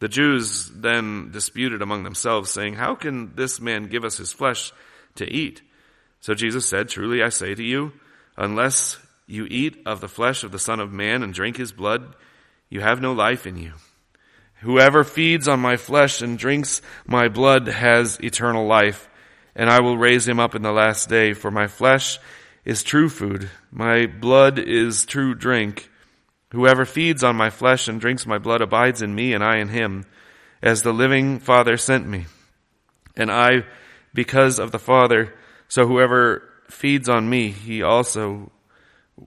The Jews then disputed among themselves, saying, How can this man give us his flesh to eat? So Jesus said, Truly I say to you, unless you eat of the flesh of the Son of Man and drink his blood, you have no life in you. Whoever feeds on my flesh and drinks my blood has eternal life, and I will raise him up in the last day, for my flesh is true food, my blood is true drink. Whoever feeds on my flesh and drinks my blood abides in me, and I in him, as the living Father sent me. And I, because of the Father, so whoever feeds on me, he also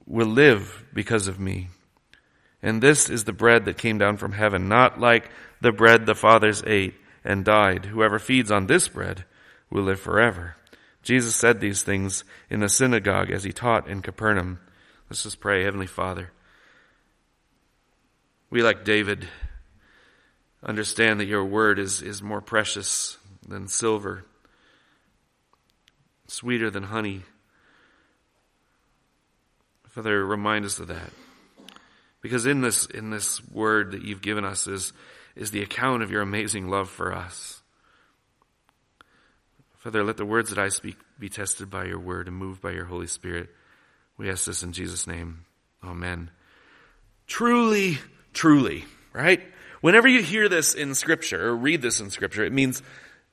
will live because of me. And this is the bread that came down from heaven, not like the bread the fathers ate and died. Whoever feeds on this bread will live forever. Jesus said these things in the synagogue as he taught in Capernaum. Let's just pray, Heavenly Father. We, like David, understand that your word is, is more precious than silver, sweeter than honey. Father, remind us of that. Because in this, in this word that you've given us is, is the account of your amazing love for us. Father, let the words that I speak be tested by your word and moved by your Holy Spirit. We ask this in Jesus' name. Amen. Truly, truly, right? Whenever you hear this in scripture or read this in scripture, it means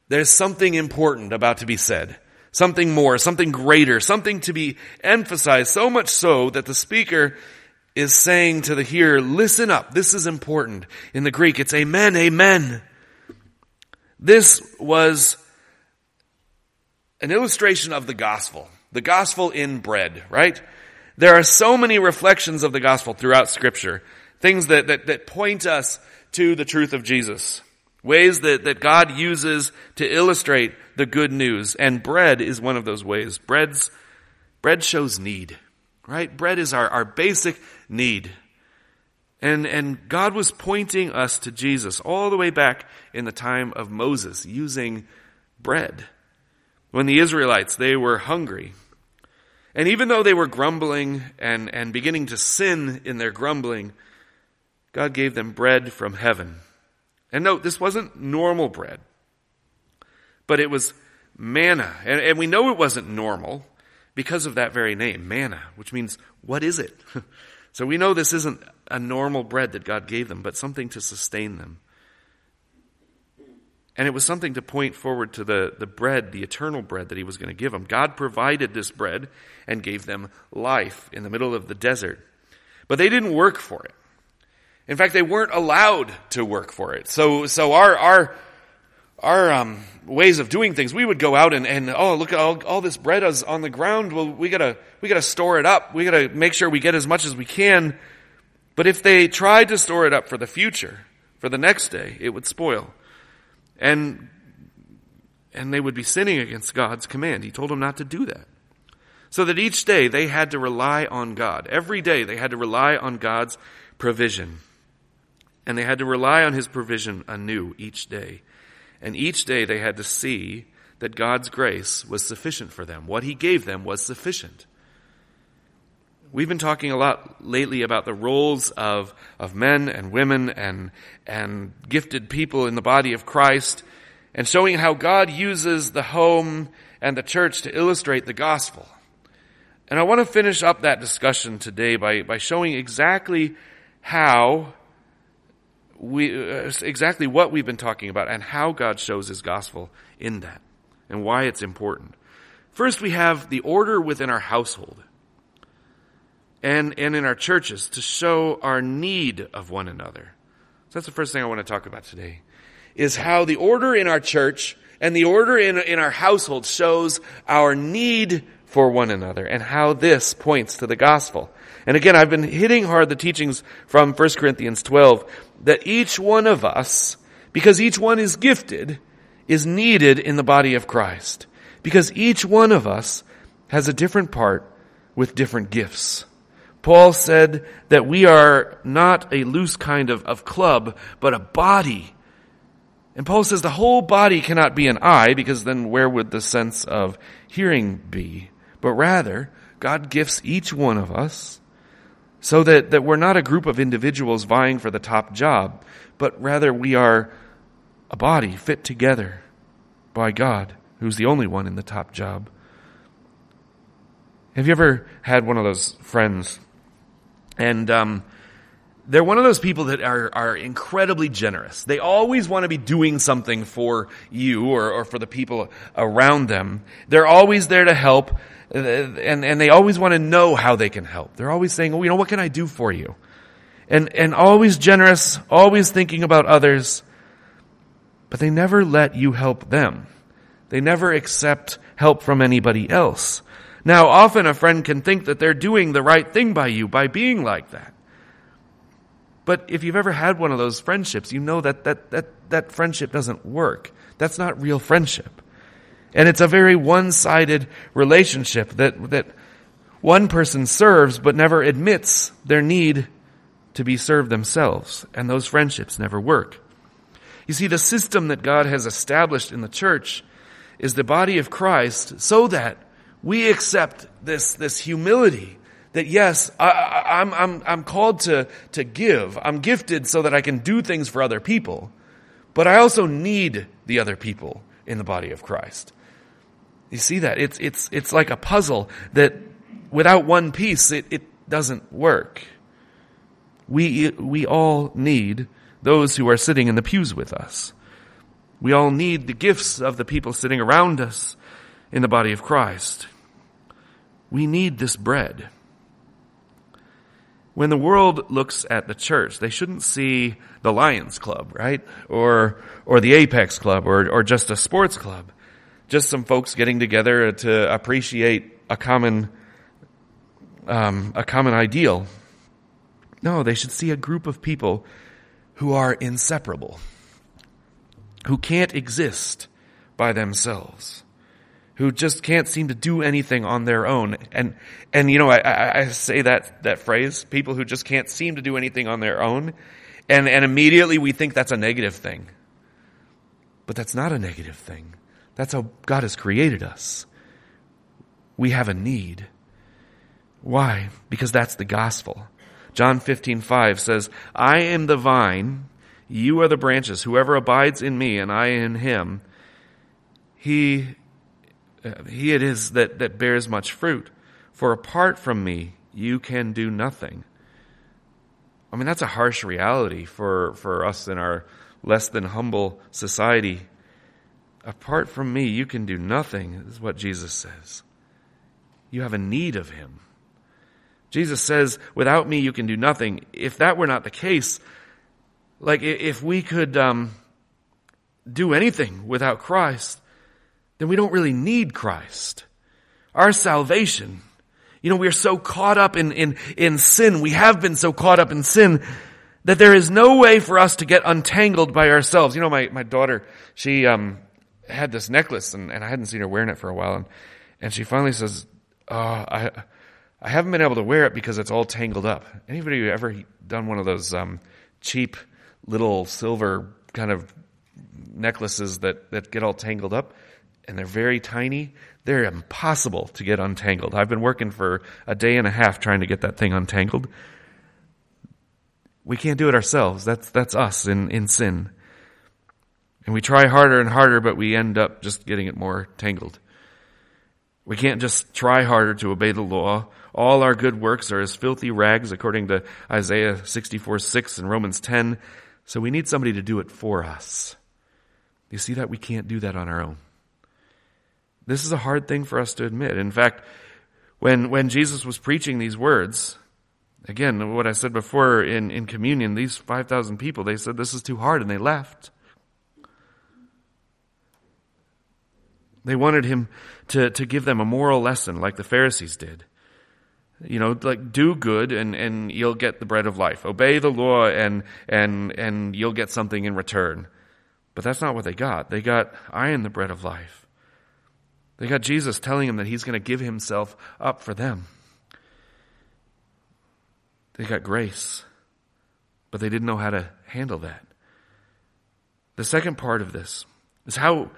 there's something important about to be said. Something more, something greater, something to be emphasized so much so that the speaker is saying to the hearer, listen up, this is important. In the Greek, it's amen, amen. This was an illustration of the gospel. The gospel in bread, right? There are so many reflections of the gospel throughout scripture. Things that, that, that point us to the truth of Jesus. Ways that, that God uses to illustrate the good news. And bread is one of those ways. Bread's, bread shows need, right? Bread is our, our basic need. And, and God was pointing us to Jesus all the way back in the time of Moses using bread. When the Israelites, they were hungry. And even though they were grumbling and, and beginning to sin in their grumbling, God gave them bread from heaven. And note, this wasn't normal bread, but it was manna. And, and we know it wasn't normal because of that very name, manna, which means, what is it? So we know this isn't a normal bread that God gave them, but something to sustain them. And it was something to point forward to the, the bread, the eternal bread that he was going to give them. God provided this bread and gave them life in the middle of the desert. But they didn't work for it. In fact, they weren't allowed to work for it. So, so our, our, our um, ways of doing things, we would go out and, and oh, look all, all this bread is on the ground. Well, we gotta, we gotta store it up. We gotta make sure we get as much as we can. But if they tried to store it up for the future, for the next day, it would spoil. And, and they would be sinning against God's command. He told them not to do that. So that each day they had to rely on God. Every day they had to rely on God's provision. And they had to rely on His provision anew each day. And each day they had to see that God's grace was sufficient for them. What He gave them was sufficient. We've been talking a lot lately about the roles of, of men and women and, and gifted people in the body of Christ and showing how God uses the home and the church to illustrate the gospel. And I want to finish up that discussion today by, by showing exactly how we, uh, exactly what we've been talking about and how God shows his gospel in that and why it's important. First, we have the order within our household and, and in our churches to show our need of one another. So that's the first thing I want to talk about today is how the order in our church and the order in, in our household shows our need for one another and how this points to the gospel. And again, I've been hitting hard the teachings from 1 Corinthians 12 that each one of us, because each one is gifted, is needed in the body of Christ because each one of us has a different part with different gifts. Paul said that we are not a loose kind of, of club, but a body. And Paul says the whole body cannot be an eye because then where would the sense of hearing be? But rather, God gifts each one of us so that, that we're not a group of individuals vying for the top job, but rather we are a body fit together by God, who's the only one in the top job. Have you ever had one of those friends? And um, they're one of those people that are, are incredibly generous. They always want to be doing something for you or, or for the people around them. They're always there to help, and, and they always want to know how they can help. They're always saying, oh, you know, what can I do for you? And, and always generous, always thinking about others, but they never let you help them. They never accept help from anybody else. Now, often a friend can think that they're doing the right thing by you by being like that. But if you've ever had one of those friendships, you know that that, that, that friendship doesn't work. That's not real friendship. And it's a very one-sided relationship that, that one person serves but never admits their need to be served themselves. And those friendships never work. You see, the system that God has established in the church is the body of Christ so that we accept this, this humility that yes, I, am I'm, I'm, I'm called to, to give. I'm gifted so that I can do things for other people. But I also need the other people in the body of Christ. You see that? It's, it's, it's like a puzzle that without one piece, it, it doesn't work. We, we all need those who are sitting in the pews with us. We all need the gifts of the people sitting around us in the body of Christ. We need this bread. When the world looks at the church, they shouldn't see the Lions Club, right? Or, or the Apex Club, or, or just a sports club. Just some folks getting together to appreciate a common, um, a common ideal. No, they should see a group of people who are inseparable, who can't exist by themselves who just can't seem to do anything on their own. And, and you know, I, I, I, say that, that phrase, people who just can't seem to do anything on their own. And, and immediately we think that's a negative thing. But that's not a negative thing. That's how God has created us. We have a need. Why? Because that's the gospel. John 15, 5 says, I am the vine, you are the branches. Whoever abides in me and I in him, he uh, he it is that, that bears much fruit. For apart from me, you can do nothing. I mean, that's a harsh reality for, for us in our less than humble society. Apart from me, you can do nothing, is what Jesus says. You have a need of Him. Jesus says, without me, you can do nothing. If that were not the case, like if we could um, do anything without Christ, then we don't really need Christ. Our salvation, you know, we are so caught up in, in, in sin. We have been so caught up in sin that there is no way for us to get untangled by ourselves. You know, my, my daughter, she, um, had this necklace and, and I hadn't seen her wearing it for a while. And, and she finally says, oh, I, I haven't been able to wear it because it's all tangled up. Anybody ever done one of those, um, cheap little silver kind of necklaces that, that get all tangled up? and they're very tiny, they're impossible to get untangled. I've been working for a day and a half trying to get that thing untangled. We can't do it ourselves. That's, that's us in, in sin. And we try harder and harder, but we end up just getting it more tangled. We can't just try harder to obey the law. All our good works are as filthy rags, according to Isaiah 64 6 and Romans 10. So we need somebody to do it for us. You see that? We can't do that on our own. This is a hard thing for us to admit. In fact, when, when Jesus was preaching these words, again, what I said before in, in communion, these 5,000 people, they said this is too hard and they left. They wanted him to, to give them a moral lesson like the Pharisees did. You know, like do good and, and you'll get the bread of life. Obey the law and, and, and you'll get something in return. But that's not what they got. They got, I am the bread of life. They got Jesus telling them that he's going to give himself up for them. They got grace, but they didn't know how to handle that. The second part of this is how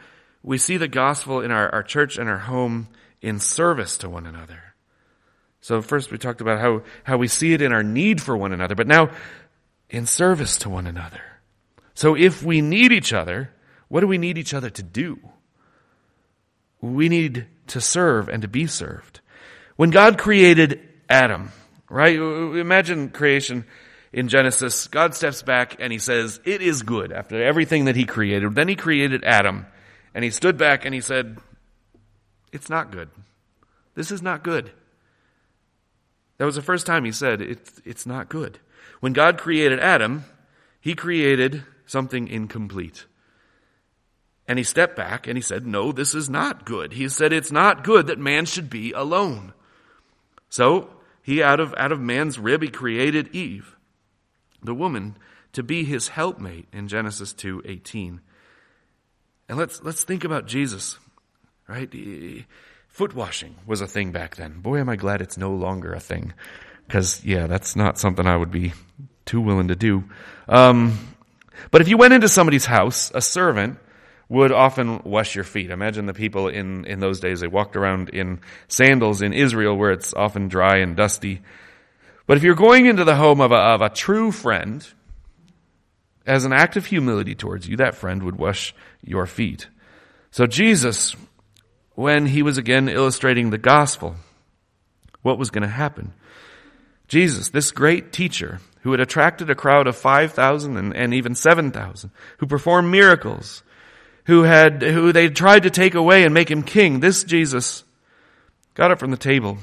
we see the gospel in our, our church and our home in service to one another. So first we talked about how, how we see it in our need for one another, but now in service to one another. So if we need each other, what do we need each other to do? We need to serve and to be served. When God created Adam, right? Imagine creation in Genesis. God steps back and he says, it is good after everything that he created. Then he created Adam and he stood back and he said, it's not good. This is not good. That was the first time he said, it's, it's not good. When God created Adam, he created something incomplete. And he stepped back and he said, no, this is not good. He said, it's not good that man should be alone. So he, out of, out of man's rib, he created Eve, the woman, to be his helpmate in Genesis 2, 18. And let's, let's think about Jesus, right? Foot washing was a thing back then. Boy, am I glad it's no longer a thing. Cause yeah, that's not something I would be too willing to do. Um, but if you went into somebody's house, a servant would often wash your feet. Imagine the people in, in those days, they walked around in sandals in Israel where it's often dry and dusty. But if you're going into the home of a, of a true friend, as an act of humility towards you, that friend would wash your feet. So Jesus when he was again illustrating the gospel. What was going to happen? Jesus, this great teacher who had attracted a crowd of 5,000 and, and even 7,000, who performed miracles, who had, who they tried to take away and make him king, this Jesus got up from the table,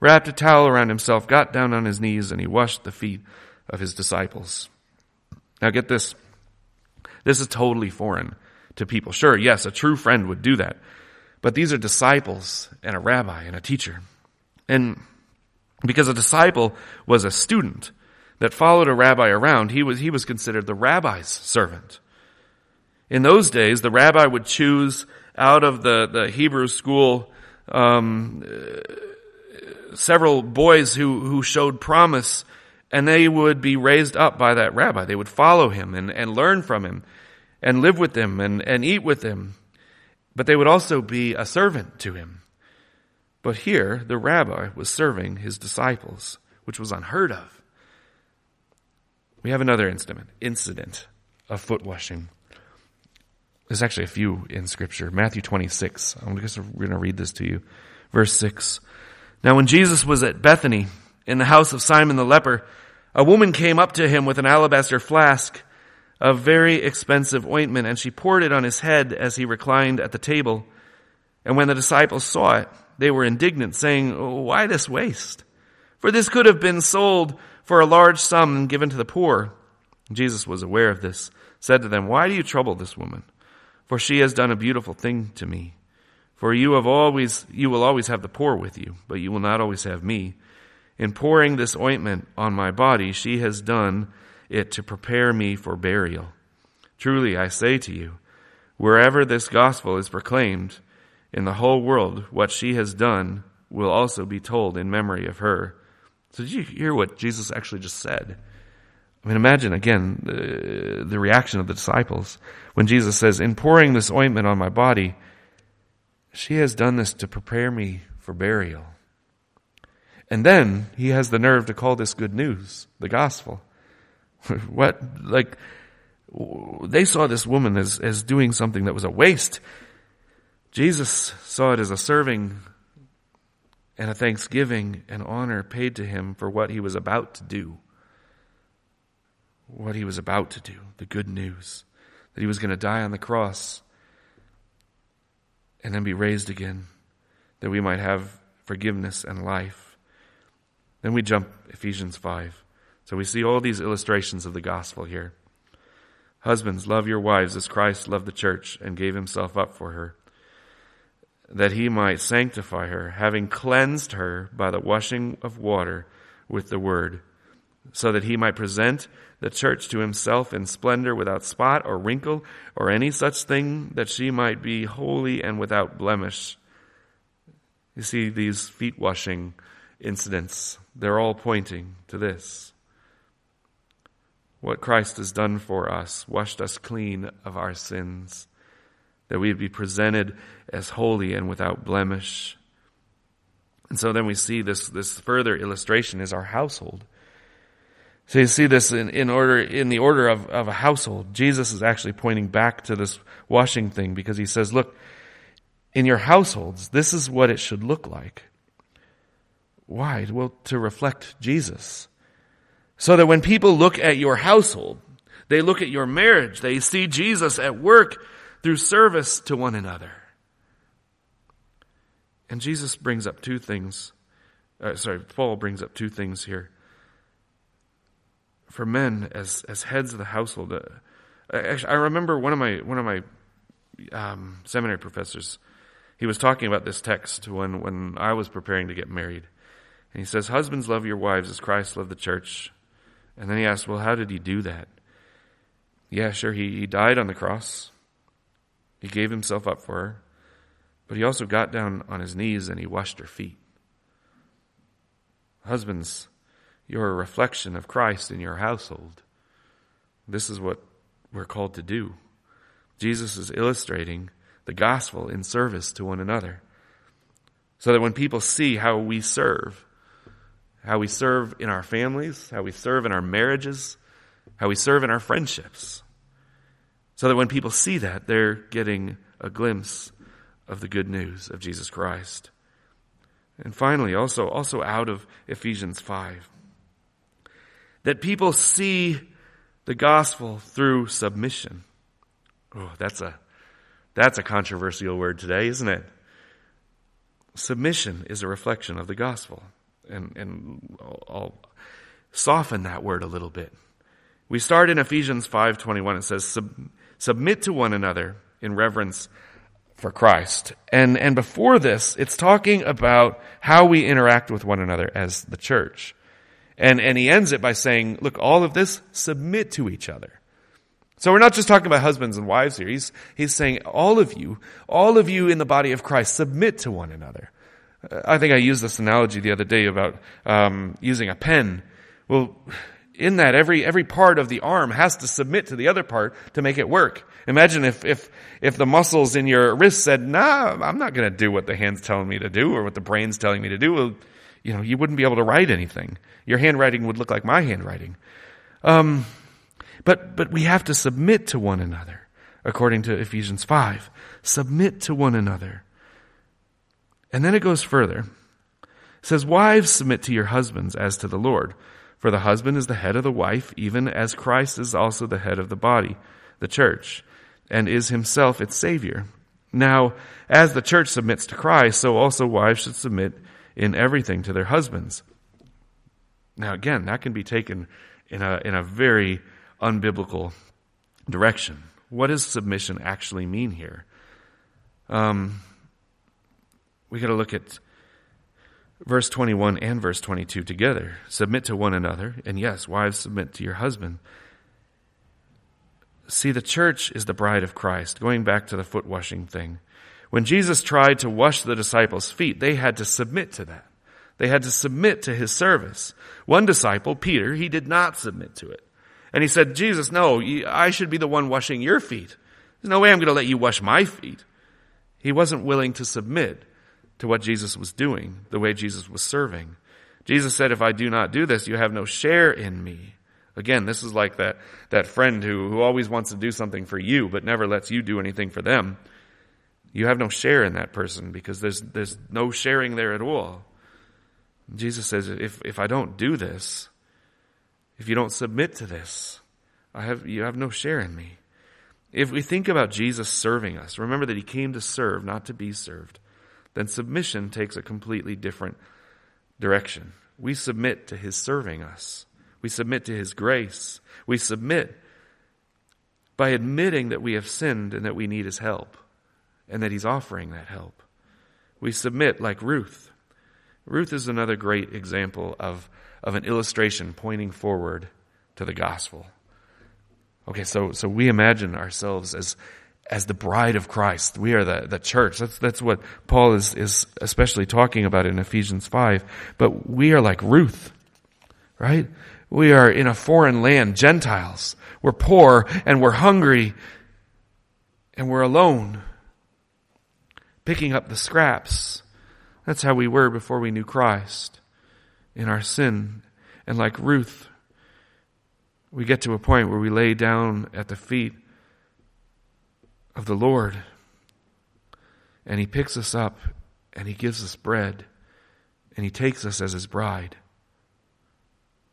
wrapped a towel around himself, got down on his knees, and he washed the feet of his disciples. Now get this. This is totally foreign to people. Sure, yes, a true friend would do that. But these are disciples and a rabbi and a teacher. And because a disciple was a student that followed a rabbi around, he was, he was considered the rabbi's servant. In those days, the rabbi would choose out of the, the Hebrew school um, several boys who, who showed promise, and they would be raised up by that rabbi. They would follow him and, and learn from him and live with him and, and eat with him but they would also be a servant to him. But here, the rabbi was serving his disciples, which was unheard of. We have another incident, incident of foot washing. There's actually a few in scripture. Matthew 26. I'm going to read this to you. Verse 6. Now when Jesus was at Bethany, in the house of Simon the leper, a woman came up to him with an alabaster flask of very expensive ointment, and she poured it on his head as he reclined at the table. And when the disciples saw it, they were indignant, saying, Why this waste? For this could have been sold for a large sum and given to the poor. Jesus was aware of this, said to them, Why do you trouble this woman? For she has done a beautiful thing to me. For you have always, you will always have the poor with you, but you will not always have me. In pouring this ointment on my body, she has done it to prepare me for burial. Truly, I say to you, wherever this gospel is proclaimed in the whole world, what she has done will also be told in memory of her. So did you hear what Jesus actually just said? I mean, imagine again the, the reaction of the disciples when Jesus says, in pouring this ointment on my body, she has done this to prepare me for burial. And then he has the nerve to call this good news, the gospel. what, like, they saw this woman as, as doing something that was a waste. Jesus saw it as a serving and a thanksgiving and honor paid to him for what he was about to do. What he was about to do, the good news that he was going to die on the cross and then be raised again, that we might have forgiveness and life. Then we jump Ephesians 5. So we see all these illustrations of the gospel here. Husbands, love your wives as Christ loved the church and gave himself up for her, that he might sanctify her, having cleansed her by the washing of water with the word, so that he might present the church to himself in splendor without spot or wrinkle or any such thing that she might be holy and without blemish. You see these feet washing incidents, they're all pointing to this. What Christ has done for us, washed us clean of our sins, that we'd be presented as holy and without blemish. And so then we see this, this further illustration is our household. So you see this in, in order, in the order of, of a household. Jesus is actually pointing back to this washing thing because he says, look, in your households, this is what it should look like. Why? Well, to reflect Jesus. So that when people look at your household, they look at your marriage, they see Jesus at work through service to one another. And Jesus brings up two things. Uh, sorry, Paul brings up two things here. For men as as heads of the household, uh, actually, I remember one of my one of my um, seminary professors he was talking about this text when, when I was preparing to get married. And he says, Husbands, love your wives as Christ loved the church. And then he asks, Well, how did he do that? Yeah, sure, he, he died on the cross. He gave himself up for her. But he also got down on his knees and he washed her feet. Husbands, you're a reflection of Christ in your household. This is what we're called to do. Jesus is illustrating the gospel in service to one another. So that when people see how we serve, how we serve in our families, how we serve in our marriages, how we serve in our friendships, so that when people see that, they're getting a glimpse of the good news of Jesus Christ. And finally, also, also out of Ephesians 5, that people see the gospel through submission. Oh, that's a, that's a controversial word today, isn't it? Submission is a reflection of the gospel. And, and I'll, I'll soften that word a little bit. We start in Ephesians 5:21 it says Sub, submit to one another in reverence for Christ. And and before this it's talking about how we interact with one another as the church. And and he ends it by saying, look, all of this submit to each other. So we're not just talking about husbands and wives here. He's, he's saying all of you, all of you in the body of Christ, submit to one another. I think I used this analogy the other day about um, using a pen. Well, in that, every every part of the arm has to submit to the other part to make it work. Imagine if if if the muscles in your wrist said, "Nah, I'm not going to do what the hand's telling me to do or what the brain's telling me to do." Well, you know, you wouldn't be able to write anything. Your handwriting would look like my handwriting. Um, but, but we have to submit to one another, according to Ephesians 5. Submit to one another. And then it goes further. It says, Wives, submit to your husbands as to the Lord. For the husband is the head of the wife, even as Christ is also the head of the body, the church, and is himself its Savior. Now, as the church submits to Christ, so also wives should submit in everything to their husbands. Now, again, that can be taken in a, in a very unbiblical direction. What does submission actually mean here? Um, we got to look at verse 21 and verse 22 together. Submit to one another, and yes, wives, submit to your husband. See, the church is the bride of Christ. Going back to the foot washing thing. When Jesus tried to wash the disciples' feet, they had to submit to that. They had to submit to his service. One disciple, Peter, he did not submit to it. And he said, Jesus, no, I should be the one washing your feet. There's no way I'm going to let you wash my feet. He wasn't willing to submit to what Jesus was doing, the way Jesus was serving. Jesus said, if I do not do this, you have no share in me. Again, this is like that, that friend who, who always wants to do something for you, but never lets you do anything for them. You have no share in that person because there's, there's no sharing there at all. Jesus says, if, if I don't do this, if you don't submit to this, I have, you have no share in me. If we think about Jesus serving us, remember that he came to serve, not to be served, then submission takes a completely different direction. We submit to his serving us. We submit to his grace. We submit by admitting that we have sinned and that we need his help and that he's offering that help. We submit like Ruth. Ruth is another great example of, of an illustration pointing forward to the gospel. Okay, so, so we imagine ourselves as, as the bride of Christ. We are the, the church. That's, that's what Paul is, is especially talking about in Ephesians 5. But we are like Ruth, right? We are in a foreign land, Gentiles. We're poor and we're hungry and we're alone, picking up the scraps. That's how we were before we knew Christ in our sin. And like Ruth, we get to a point where we lay down at the feet of the Lord and He picks us up and He gives us bread and He takes us as His bride.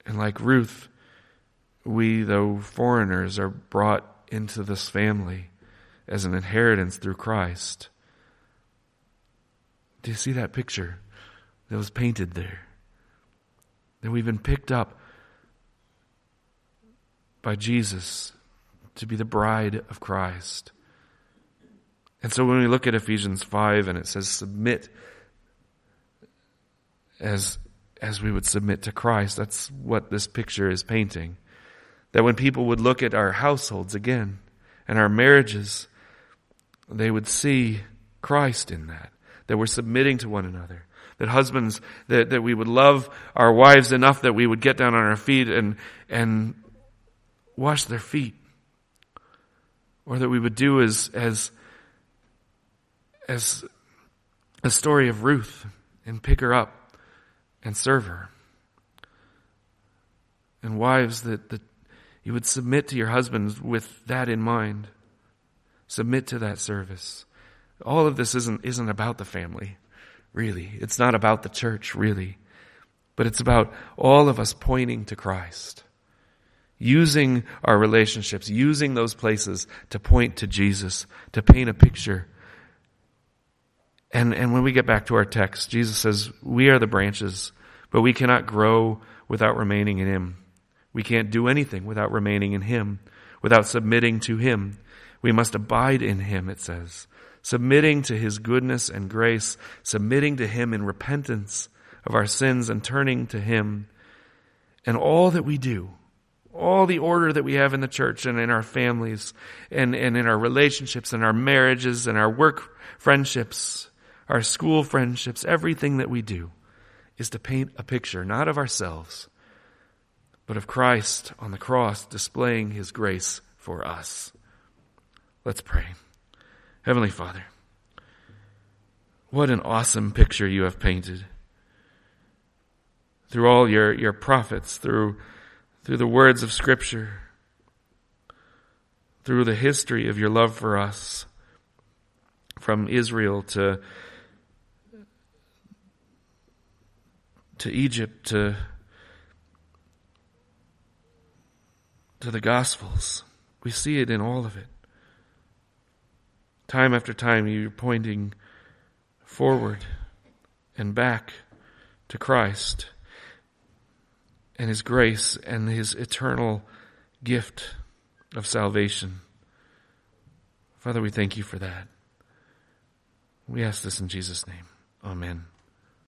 And like Ruth, we, though foreigners, are brought into this family as an inheritance through Christ. Do you see that picture that was painted there? That we've been picked up by Jesus to be the bride of Christ. And so when we look at Ephesians 5 and it says submit as, as we would submit to Christ, that's what this picture is painting. That when people would look at our households again and our marriages, they would see Christ in that. That we're submitting to one another. That husbands, that, that we would love our wives enough that we would get down on our feet and, and wash their feet. Or that we would do as, as, as a story of Ruth and pick her up and serve her. And wives, that, that you would submit to your husbands with that in mind. Submit to that service. All of this isn't, isn't about the family, really. It's not about the church, really. But it's about all of us pointing to Christ using our relationships, using those places to point to Jesus, to paint a picture. And, and when we get back to our text, Jesus says, we are the branches, but we cannot grow without remaining in Him. We can't do anything without remaining in Him, without submitting to Him. We must abide in Him, it says. Submitting to His goodness and grace, submitting to Him in repentance of our sins and turning to Him. And all that we do, all the order that we have in the church and in our families and, and in our relationships and our marriages and our work friendships, our school friendships, everything that we do is to paint a picture, not of ourselves, but of Christ on the cross displaying his grace for us. Let's pray. Heavenly Father, what an awesome picture you have painted. Through all your, your prophets, through through the words of Scripture, through the history of your love for us, from Israel to, to Egypt to, to the Gospels. We see it in all of it. Time after time, you're pointing forward and back to Christ and His grace and His eternal gift of salvation. Father, we thank you for that. We ask this in Jesus' name. Amen.